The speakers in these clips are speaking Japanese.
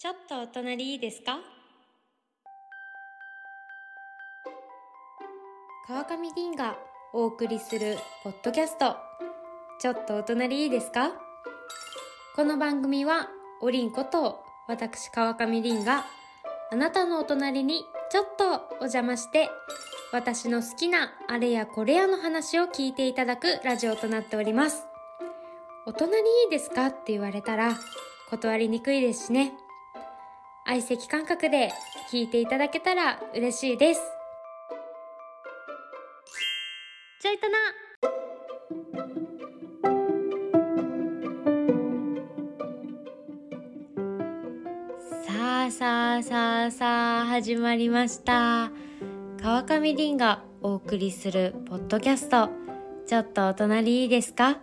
ちょっとお隣いいですか？川上凛がお送りするポッドキャスト。ちょっとお隣いいですか？この番組はおりんこと私川上凛があなたのお隣にちょっとお邪魔して私の好きなあれやこれやの話を聞いていただくラジオとなっております。お隣いいですか？って言われたら断りにくいですしね。相席感覚で聞いていただけたら嬉しいです。ちょいとな。さあさあさあさあ始まりました。川上凛がお送りするポッドキャスト。ちょっとお隣いいですか？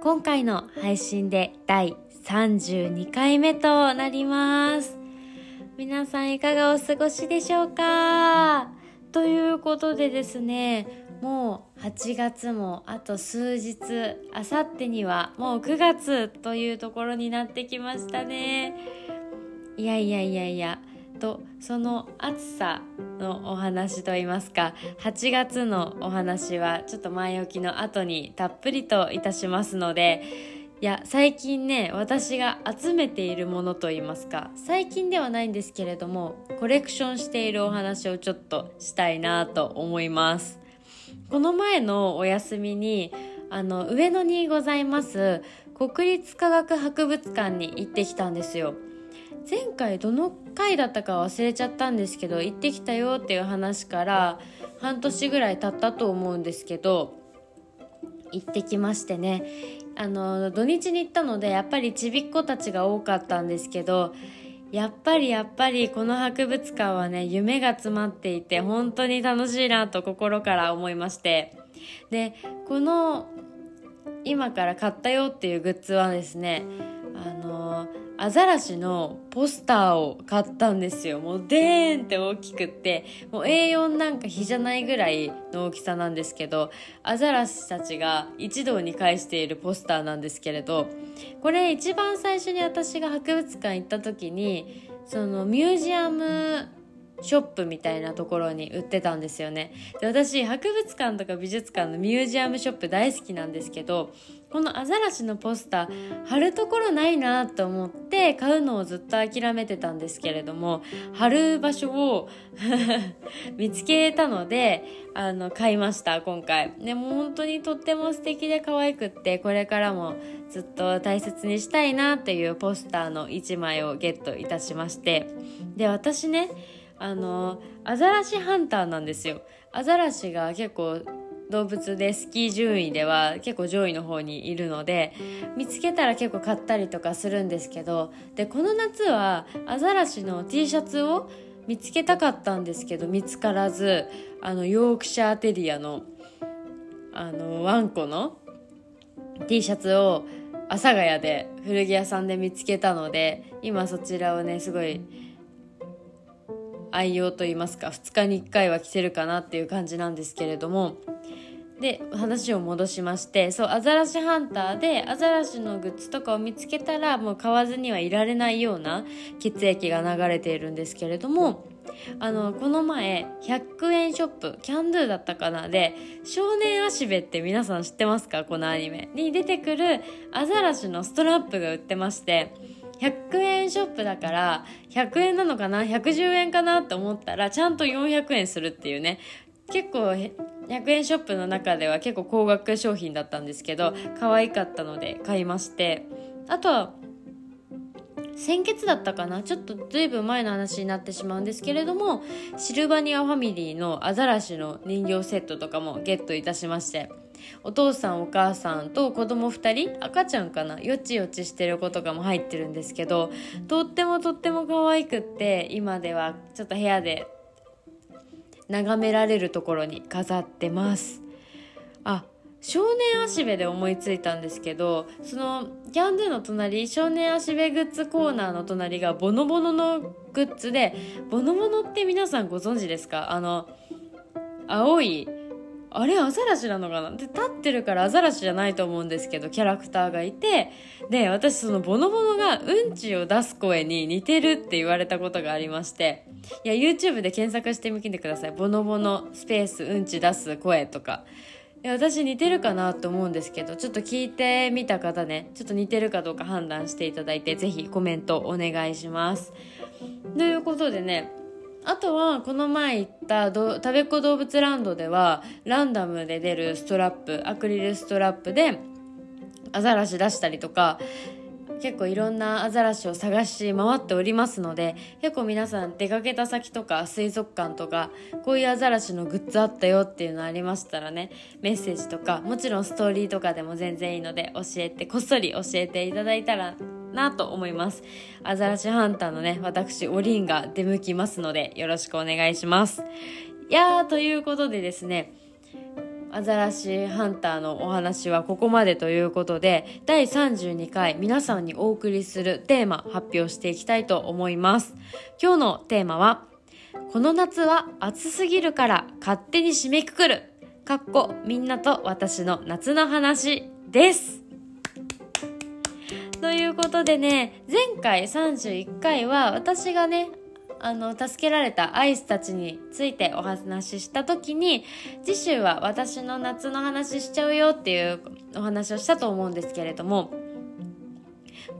今回の配信で第32回目となります。皆さんいかがお過ごしでしょうか？ということでですねもう8月もあと数日あさってにはもう9月というところになってきましたね。いやいやいやいやとその暑さのお話といいますか8月のお話はちょっと前置きの後にたっぷりといたしますのでいや最近ね私が集めているものといいますか最近ではないんですけれどもコレクションしているお話をちょっとしたいなと思います。この前のお休みにあの上野にございます国立科学博物館に行ってきたんですよ。前回どの回だったか忘れちゃったんですけど行ってきたよっていう話から半年ぐらい経ったと思うんですけど行ってきましてね。あの土日に行ったのでやっぱりちびっ子たちが多かったんですけどやっぱりやっぱりこの博物館はね夢が詰まっていて本当に楽しいなと心から思いまして。でこの今から買ったよっていうグッズはですねあのアザラシのポスターを買ったんですよ。もうでーんって大きくってもう A4 なんか比じゃないぐらいの大きさなんですけどアザラシたちが一堂に会しているポスターなんですけれどこれ一番最初に私が博物館行った時にそのミュージアムショップみたいなところに売ってたんですよね。で私博物館とか美術館のミュージアムショップ大好きなんですけどこのアザラシのポスター貼るところないなと思って買うのをずっと諦めてたんですけれども貼る場所を 見つけたのであの買いました今回。でも本当にとっても素敵で可愛くってこれからもずっと大切にしたいなっていうポスターの1枚をゲットいたしまして。で私ねあのアザラシハンターなんですよ。アザラシが結構動物でスキー順位では結構上位の方にいるので見つけたら結構買ったりとかするんですけどでこの夏はアザラシの T シャツを見つけたかったんですけど見つからずあのヨークシャーテリアのあのワンコの T シャツを阿佐ヶ谷で古着屋さんで見つけたので今そちらをねすごい愛用といいますか2日に1回は着てるかなっていう感じなんですけれども。で話を戻しましてそうアザラシハンターでアザラシのグッズとかを見つけたらもう買わずにはいられないような血液が流れているんですけれどもあのこの前100円ショップキャンドゥだったかなで「少年足部」って皆さん知ってますか？このアニメに出てくるアザラシのストラップが売ってまして100円ショップだから100円なのかな？110円かなと思ったらちゃんと400円するっていうね。結構100円ショップの中では結構高額商品だったんですけど可愛かったので買いまして。あとは先月だったかな？ちょっとずいぶん前の話になってしまうんですけれどもシルバニアファミリーのアザラシの人形セットとかもゲットいたしまして。お父さんお母さんと子供2人赤ちゃんかな？よちよちしてる子とかも入ってるんですけどとってもとっても可愛くって今ではちょっと部屋で眺められるところに飾ってます。あ少年足部で思いついたんですけどそのキャンドゥの隣少年足部グッズコーナーの隣がボノボノのグッズでボノボノって皆さんご存知ですか？あの青いあれアザラシなのかな？で立ってるからアザラシじゃないと思うんですけどキャラクターがいて。で私そのボノボノがうんちを出す声に似てるって言われたことがありまして。いや YouTube で検索してみてください。ボノボノスペースうんち出す声とか。私似てるかなと思うんですけどちょっと聞いてみた方ね。ちょっと似てるかどうか判断していただいて是非コメントお願いします。ということでねあとはこの前行ったたべっ子動物ランドではランダムで出るストラップアクリルストラップでアザラシ出したりとか結構いろんなアザラシを探し回っておりますので結構皆さん出かけた先とか水族館とかこういうアザラシのグッズあったよっていうのありましたらねメッセージとかもちろんストーリーとかでも全然いいので教えてこっそり教えていただいたらなと思います。アザラシハンターのね私おりんが出向きますのでよろしくお願いします。いやーということでですねアザラシハンターのお話はここまでということで第32回皆さんにお送りするテーマ発表していきたいと思います。今日のテーマはこの夏は暑すぎるから勝手に締めくくる。かっこみんなと私の夏の話です。ということでね前回31回は私がねあの助けられたアイスたちについてお話しした時に次週は私の夏の話しちゃうよっていうお話をしたと思うんですけれども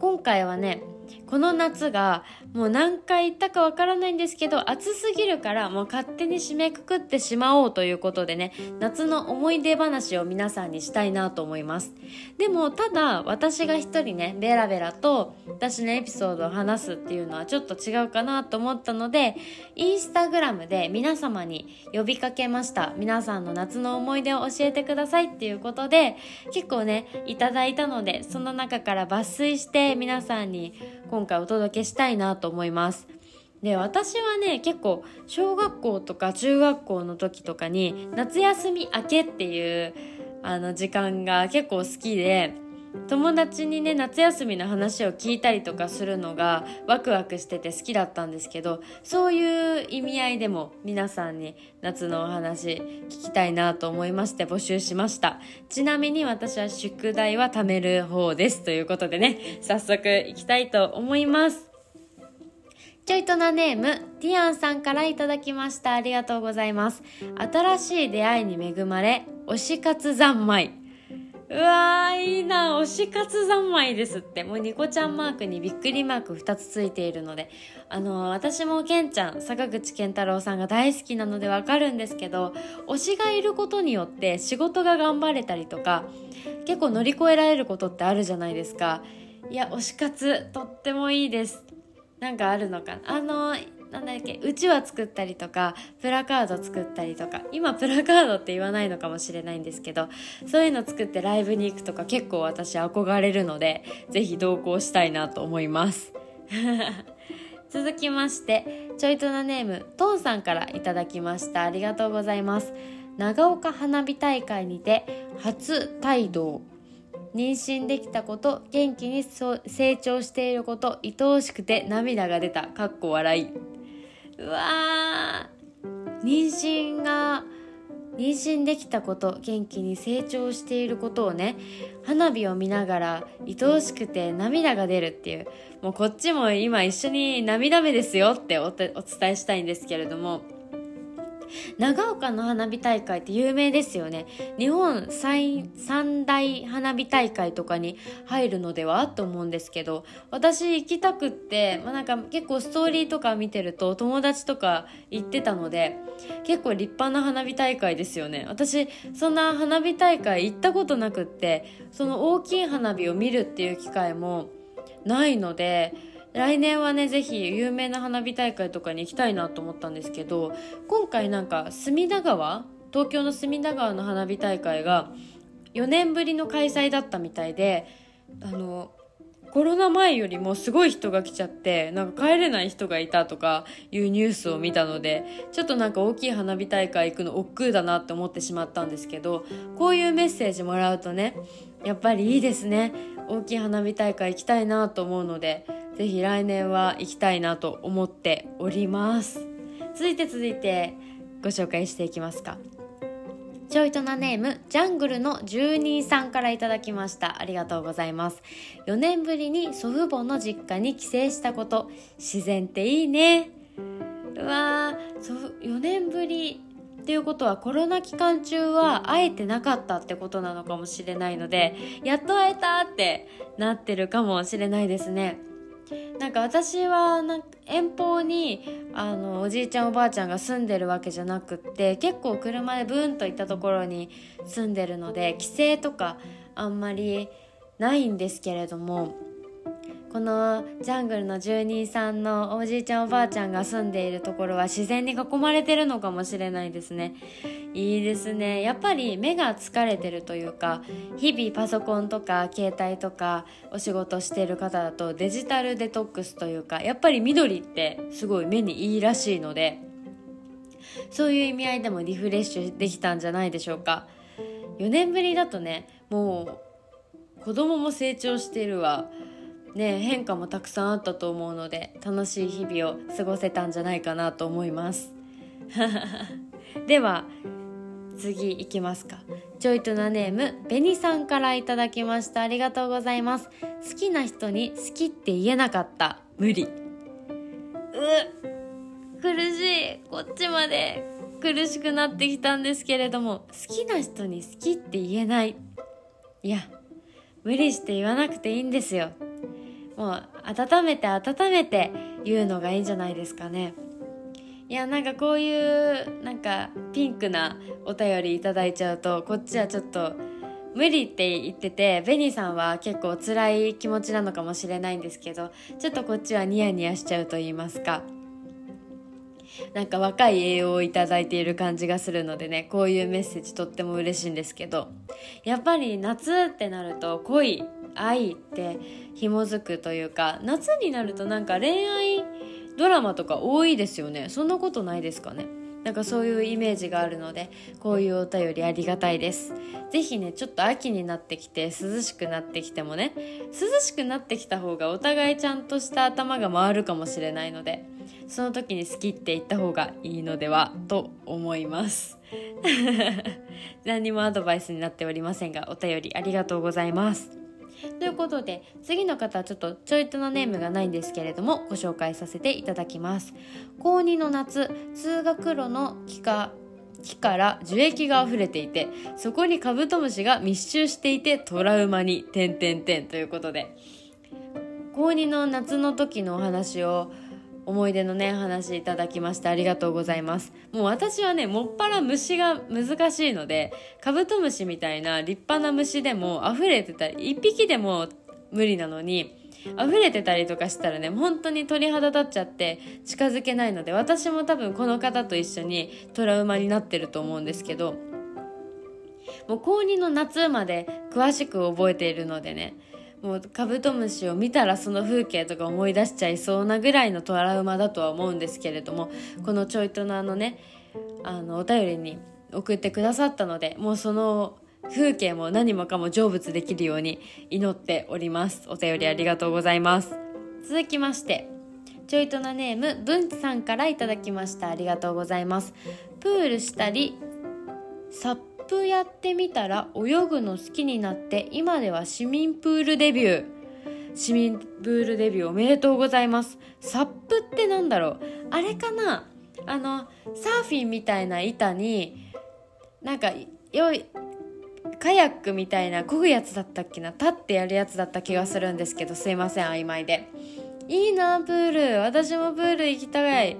今回はねこの夏がもう何回行ったかわからないんですけど暑すぎるからもう勝手に締めくくってしまおうということでね夏の思い出話を皆さんにしたいなと思います。でもただ私が一人ねベラベラと私のエピソードを話すっていうのはちょっと違うかなと思ったのでインスタグラムで皆様に呼びかけました。皆さんの夏の思い出を教えてくださいっていうことで結構ねいただいたのでその中から抜粋して皆さんに今今回お届けしたいなと思います。で私はね結構小学校とか中学校の時とかに夏休み明けっていうあの時間が結構好きで友達にね夏休みの話を聞いたりとかするのがワクワクしてて好きだったんですけどそういう意味合いでも皆さんに夏のお話聞きたいなと思いまして募集しましたちなみに私は宿題は貯める方ですということでね早速いきたいと思いますちょいとなネーム、ティアンさんからいただきました。ありがとうございます。新しい出会いに恵まれ、推し活三昧。うわーいいな推し活三昧ですって。もうニコちゃんマークにびっくりマーク2つついているので。あのー、私もケンちゃん坂口健太郎さんが大好きなのでわかるんですけど推しがいることによって仕事が頑張れたりとか結構乗り越えられることってあるじゃないですか。いや推し活とってもいいです。なんかあるのかな。あのーなんだっけ？うちわ作ったりとかプラカード作ったりとか。今プラカードって言わないのかもしれないんですけどそういうの作ってライブに行くとか結構私憧れるので是非同行したいなと思います。続きましてちょいとなネームトンさんからいただきました。ありがとうございます。長岡花火大会にて初帯同。妊娠できたこと元気に成長していること愛おしくて涙が出た。かっこ笑い。うわ妊娠が妊娠できたこと元気に成長していることをね花火を見ながら愛おしくて涙が出るっていうもうこっちも今一緒に涙目ですよってお伝えしたいんですけれども長岡の花火大会って有名ですよね。日本最三大花火大会とかに入るのではと思うんですけど私行きたくって、まあ、なんか結構ストーリーとか見てると友達とか行ってたので結構立派な花火大会ですよね。私そんな花火大会行ったことなくってその大きい花火を見るっていう機会もないので来年はねぜひ有名な花火大会とかに行きたいなと思ったんですけど今回なんか隅田川東京の隅田川の花火大会が4年ぶりの開催だったみたいであのコロナ前よりもすごい人が来ちゃってなんか帰れない人がいたとかいうニュースを見たのでちょっとなんか大きい花火大会行くの億劫だなって思ってしまったんですけどこういうメッセージもらうとねやっぱりいいですね。大きい花火大会行きたいなと思うのでぜひ来年は行きたいなと思っております。続いて続いてご紹介していきますか。ちょいとなネームジャングルの住人さんからいただきました。ありがとうございます。4年ぶりに祖父母の実家に帰省したこと自然っていいね。うわー4年ぶりっていうことはコロナ期間中は会えてなかったってことなのかもしれないのでやっと会えたってなってるかもしれないですね。なんか私はなんか遠方にあのおじいちゃんおばあちゃんが住んでるわけじゃなくって結構車でブーンと行ったところに住んでるので帰省とかあんまりないんですけれどもこのジャングルの住人さんのおじいちゃんおばあちゃんが住んでいるところは自然に囲まれてるのかもしれないですね。いいですね。やっぱり目が疲れてるというか日々パソコンとか携帯とかお仕事してる方だとデジタルデトックスというかやっぱり緑ってすごい目にいいらしいのでそういう意味合いでもリフレッシュできたんじゃないでしょうか。4年ぶりだとねもう子供も成長してるわ。ね、変化もたくさんあったと思うので楽しい日々を過ごせたんじゃないかなと思います。では次いきますか。ジョイトなネームベニさんからいただきました。ありがとうございます。好きな人に好きって言えなかった。無理。う苦しい。こっちまで。苦しくなってきたんですけれども好きな人に好きって言えない。いや無理して言わなくていいんですよ。もう温めて温めて言うのがいいんじゃないですかね。いやなんかこういうなんかピンクなお便りいただいちゃうとこっちはちょっと無理って言っててベニーさんは結構辛い気持ちなのかもしれないんですけどちょっとこっちはニヤニヤしちゃうと言いますか。なんか若い栄養をいただいている感じがするのでねこういうメッセージとっても嬉しいんですけど。やっぱり夏ってなると恋愛って紐づくというか夏になるとなんか恋愛ドラマとか多いですよね。そんなことないですかね。なんかそういうイメージがあるのでこういうお便りありがたいです。是非ねちょっと秋になってきて涼しくなってきてもね涼しくなってきた方がお互いちゃんとした頭が回るかもしれないのでその時に好きって言った方がいいのではと思います。何もアドバイスになっておりませんがお便りありがとうございます。ということで次の方はちょっとちょいとのネームがないんですけれどもご紹介させていただきます。高2の夏通学路の木か木から樹液が溢れていてそこにカブトムシが密集していてトラウマに点々点ということで。高2の夏の時のお話を思い出のね話いただきましてありがとうございます。もう私はねもっぱら虫が難しいのでカブトムシみたいな立派な虫でも溢れてたり1匹でも無理なのに溢れてたりとかしたらね本当に鳥肌立っちゃって近づけないので私も多分この方と一緒にトラウマになってると思うんですけどもう高2の夏まで詳しく覚えているのでねもうカブトムシを見たらその風景とか思い出しちゃいそうなぐらいのトラウマだとは思うんですけれどもこのちょいとのあのねあのお便りに送ってくださったのでもうその風景も何もかも成仏できるように祈っております。お便りありがとうございます。続きましてちょいとなネーム文さんからいただきました。ありがとうございます。プールしたりサップやってみたら泳ぐの好きになって今では市民プールデビュー。市民プールデビューおめでとうございます。サップってなんだろう？あれかな？あのサーフィンみたいな板になんかよいカヤックみたいな漕ぐやつだったっけな？立ってやるやつだった気がするんですけどすいません曖昧で。いいなプール。私もプール行きたい。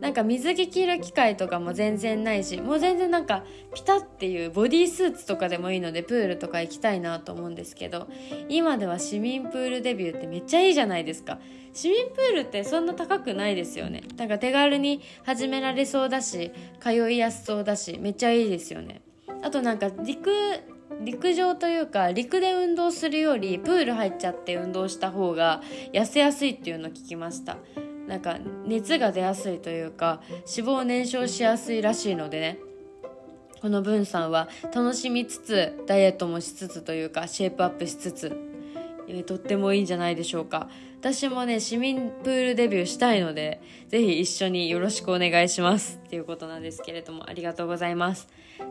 なんか水着着る機会とかも全然ないしもう全然なんかピタっていうボディースーツとかでもいいのでプールとか行きたいなと思うんですけど今では市民プールデビューってめっちゃいいじゃないですか。市民プールってそんな高くないですよね。なんか手軽に始められそうだし通いやすそうだしめっちゃいいですよね。あとなんか陸陸上というか陸で運動するよりプール入っちゃって運動した方が痩せやすいっていうのを聞きました。なんか熱が出やすいというか脂肪燃焼しやすいらしいのでね。この文さんは楽しみつつダイエットもしつつというかシェイプアップしつつとってもいいんじゃないでしょうか。私もね市民プールデビューしたいのでぜひ一緒によろしくお願いします。っていうことなんですけれどもありがとうございます。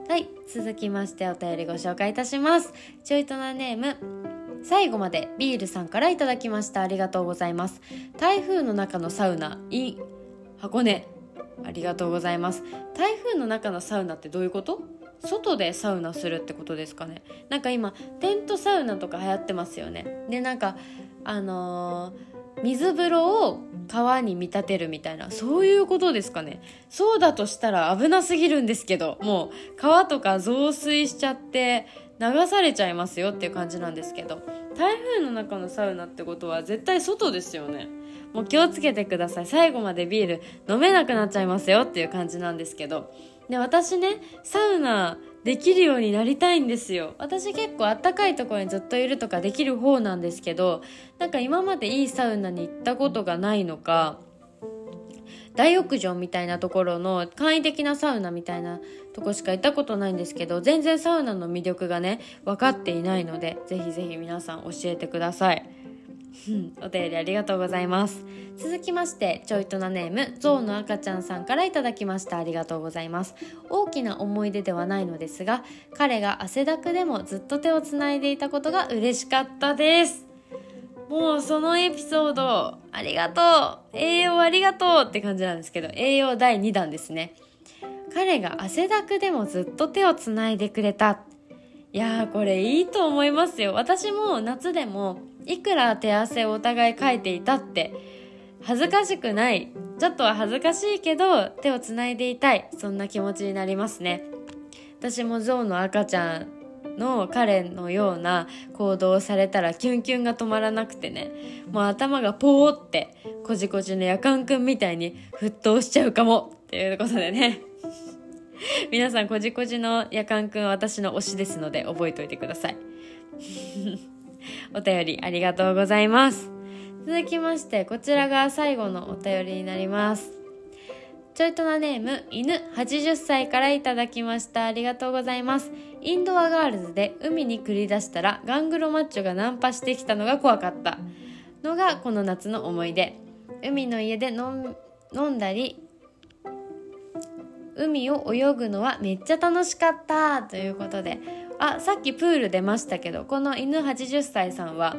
はい続きましてお便りご紹介いたします。ちょいとなネーム最後までビールさんからいただきました。ありがとうございます。台風の中のサウナ in 箱根ありがとうございます。台風の中のサウナってどういうこと？外でサウナするってことですかね。なんか今テントサウナとか流行ってますよね。でなんかあのー、水風呂を川に見立てるみたいなそういうことですかね。そうだとしたら危なすぎるんですけどもう川とか増水しちゃって流されちゃいますよっていう感じなんですけど台風の中のサウナってことは絶対外ですよね。もう気をつけてください。最後までビール飲めなくなっちゃいますよっていう感じなんですけど。で私ねサウナできるようになりたいんですよ私結構あったかいところにずっといるとかできる方なんですけどなんか今までいいサウナに行ったことがないのか大浴場みたいなところの簡易的なサウナみたいなとこしか行ったことないんですけど全然サウナの魅力がね分かっていないのでぜひぜひ皆さん教えてください。お便りありがとうございます。続きましてちょいとなネームゾウの赤ちゃんさんからいただきました。ありがとうございます。大きな思い出ではないのですが彼が汗だくでもずっと手をつないでいたことが嬉しかったです。もうそのエピソードありがとう栄養ありがとうって感じなんですけど栄養第2弾ですね。彼が汗だくでもずっと手をつないでくれた。いやーこれいいと思いますよ。私も夏でもいくら手汗をお互いかいていたって恥ずかしくない。ちょっとは恥ずかしいけど手をつないでいたい。そんな気持ちになりますね。私もゾウの赤ちゃんの彼のような行動をされたらキュンキュンが止まらなくてね。もう頭がポーってこじこじの夜間くんみたいに沸騰しちゃうかも。っていうことでね。皆さんこじこじの夜間くん私の推しですので覚えておいてください。お便りありがとうございます。続きまして、こちらが最後のお便りになります。ちょいとなネーム、犬80歳からいただきました。ありがとうございます。インドアガールズで海に繰り出したらガングロマッチョがナンパしてきたのが怖かったのがこの夏の思い出。海の家で飲んだり、海を泳ぐのはめっちゃ楽しかったということであさっきプール出ましたけどこの犬80歳さんは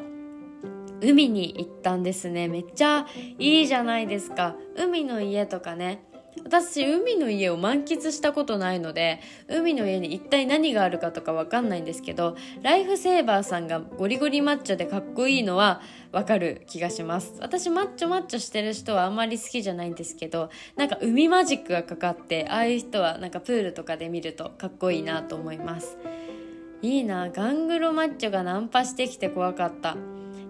海に行ったんですね。めっちゃいいじゃないですか。海の家とかね。私海の家を満喫したことないので海の家に一体何があるかとかわかんないんですけどライフセーバーさんがゴリゴリマッチョでかっこいいのはわかる気がします。私マッチョマッチョしてる人はあんまり好きじゃないんですけどなんか海マジックがかかってああいう人はなんかプールとかで見るとかっこいいなと思います。いいなガングロマッチョがナンパしてきて怖かった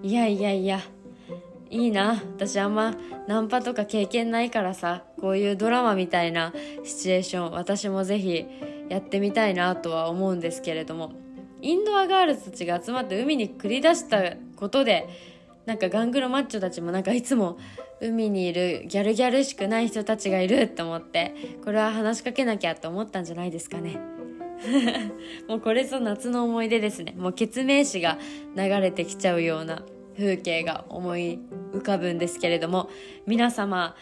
いやいやいやいいな私あんまナンパとか経験ないからさこういうドラマみたいなシチュエーション私もぜひやってみたいなとは思うんですけれどもインドアガールズたちが集まって海に繰り出したことでなんかガングロマッチョたちもなんかいつも海にいるギャルギャルしくない人たちがいるって思ってこれは話しかけなきゃって思ったんじゃないですかね。もうこれぞ夏の思い出ですね。もう決命詞が流れてきちゃうような風景が思い浮かぶんですけれども皆様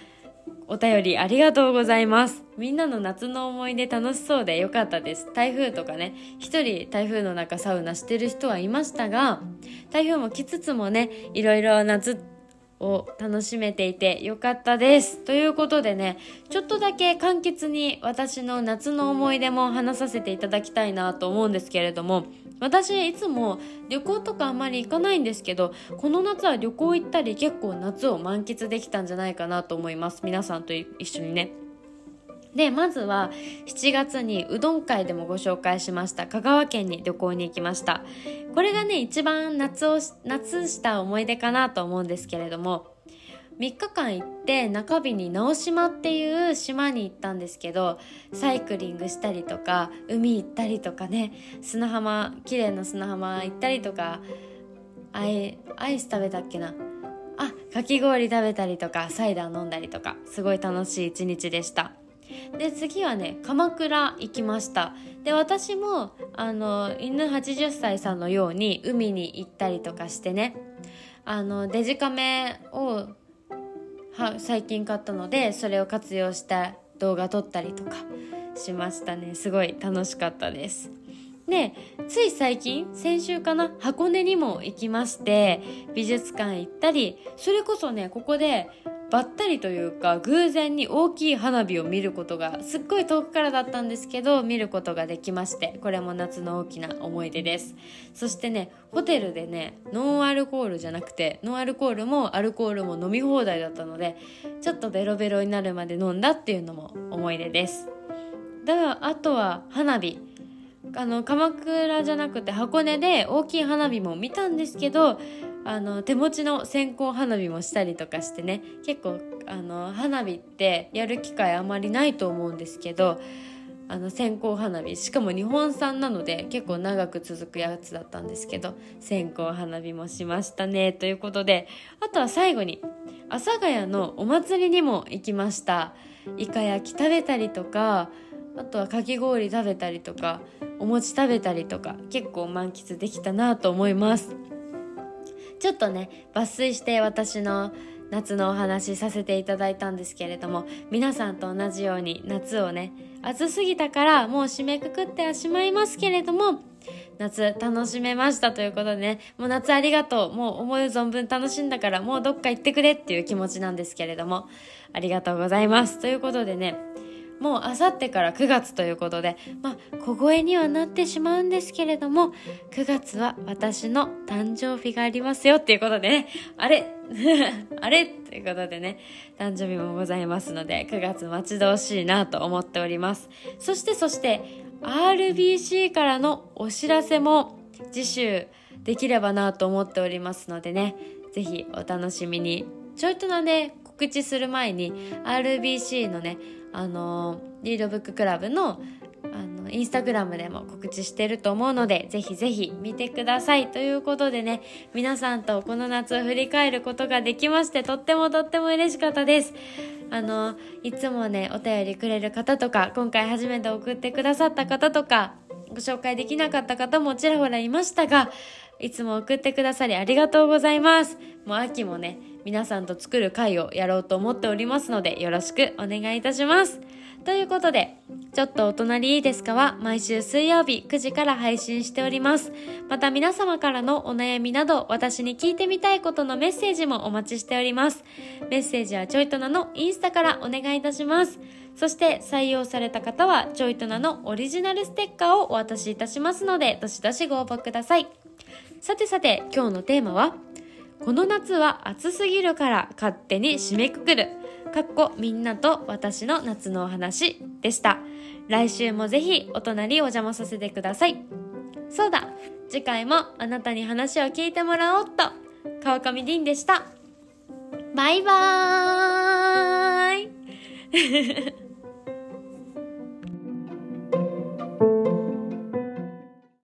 お便りありがとうございます。みんなの夏の思い出楽しそうでよかったです。台風とかね一人台風の中サウナしてる人はいましたが台風も来つつもねいろいろ夏を楽しめていてよかったです。ということでね、ちょっとだけ簡潔に私の夏の思い出も話させていただきたいなと思うんですけれども、私いつも旅行とかあんまり行かないんですけど、この夏は旅行行ったり結構夏を満喫できたんじゃないかなと思います。皆さんと一緒にね。でまずは7月にうどん会でもご紹介しました。香川県に旅行に行きました。これがね一番夏を夏した思い出かなと思うんですけれども3日間行って中日に直島っていう島に行ったんですけどサイクリングしたりとか海行ったりとかね砂浜綺麗な砂浜行ったりとかアイアイス食べたっけな？あかき氷食べたりとかサイダー飲んだりとかすごい楽しい一日でした。で次はね鎌倉行きました。で私もあの犬80歳さんのように海に行ったりとかしてね。あのデジカメをは最近買ったのでそれを活用した動画撮ったりとかしましたね。すごい楽しかったです。でつい最近先週かな箱根にも行きまして美術館行ったりそれこそねここでばったりというか偶然に大きい花火を見ることがすっごい遠くからだったんですけど見ることができましてこれも夏の大きな思い出です。そしてねホテルでねノンアルコールじゃなくてノンアルコールもアルコールも飲み放題だったのでちょっとベロベロになるまで飲んだっていうのも思い出です。だからあとは花火。あの鎌倉じゃなくて箱根で大きい花火も見たんですけどあの手持ちの線香花火もしたりとかしてね。結構あの花火ってやる機会あまりないと思うんですけどあの線香花火。しかも日本産なので結構長く続くやつだったんですけど線香花火もしましたね。ということであとは最後に阿佐ヶ谷のお祭りにも行きました。イカ焼き食べたりとかあとはかき氷食べたりとかお餅食べたりとか結構満喫できたなと思います。ちょっとね抜粋して私の夏のお話させていただいたんですけれども皆さんと同じように夏をね暑すぎたからもう締めくくってはしまいますけれども夏楽しめましたということでねもう夏ありがとうもう思う存分楽しんだからもうどっか行ってくれっていう気持ちなんですけれどもありがとうございますということでねもうあさってから9月ということで、まあ、小声にはなってしまうんですけれども、9月は私の誕生日がありますよっていうことでね、あれ？あれ？ということでね、誕生日もございますので、9月待ち遠しいなと思っております。そしてそして、RBC からのお知らせも次週できればなと思っておりますのでね、ぜひお楽しみに。ちょいとなね、告知する前に RBC のね、あのリードブッククラブのあのインスタグラムでも告知してると思うのでぜひぜひ見てください。ということでね皆さんとこの夏を振り返ることができましてとってもとっても嬉しかったです。あのいつもねお便りくれる方とか今回初めて送ってくださった方とかご紹介できなかった方もちらほらいましたがいつも送ってくださりありがとうございます。もう秋もね皆さんと作る会をやろうと思っておりますのでよろしくお願いいたします。ということで、ちょっとお隣いいですかは毎週水曜日9時から配信しております。また皆様からのお悩みなど私に聞いてみたいことのメッセージもお待ちしております。メッセージはちょいとなのインスタからお願いいたします。そして採用された方はちょいとなのオリジナルステッカーをお渡しいたしますので、どしどしご応募ください。さてさて、今日のテーマは、この夏は暑すぎるから勝手に締めくくる。かっこみんなと私の夏のお話でした。来週もぜひお隣お邪魔させてください。そうだ、次回もあなたに話を聞いてもらおうっと。川上凛でした。バイバーイ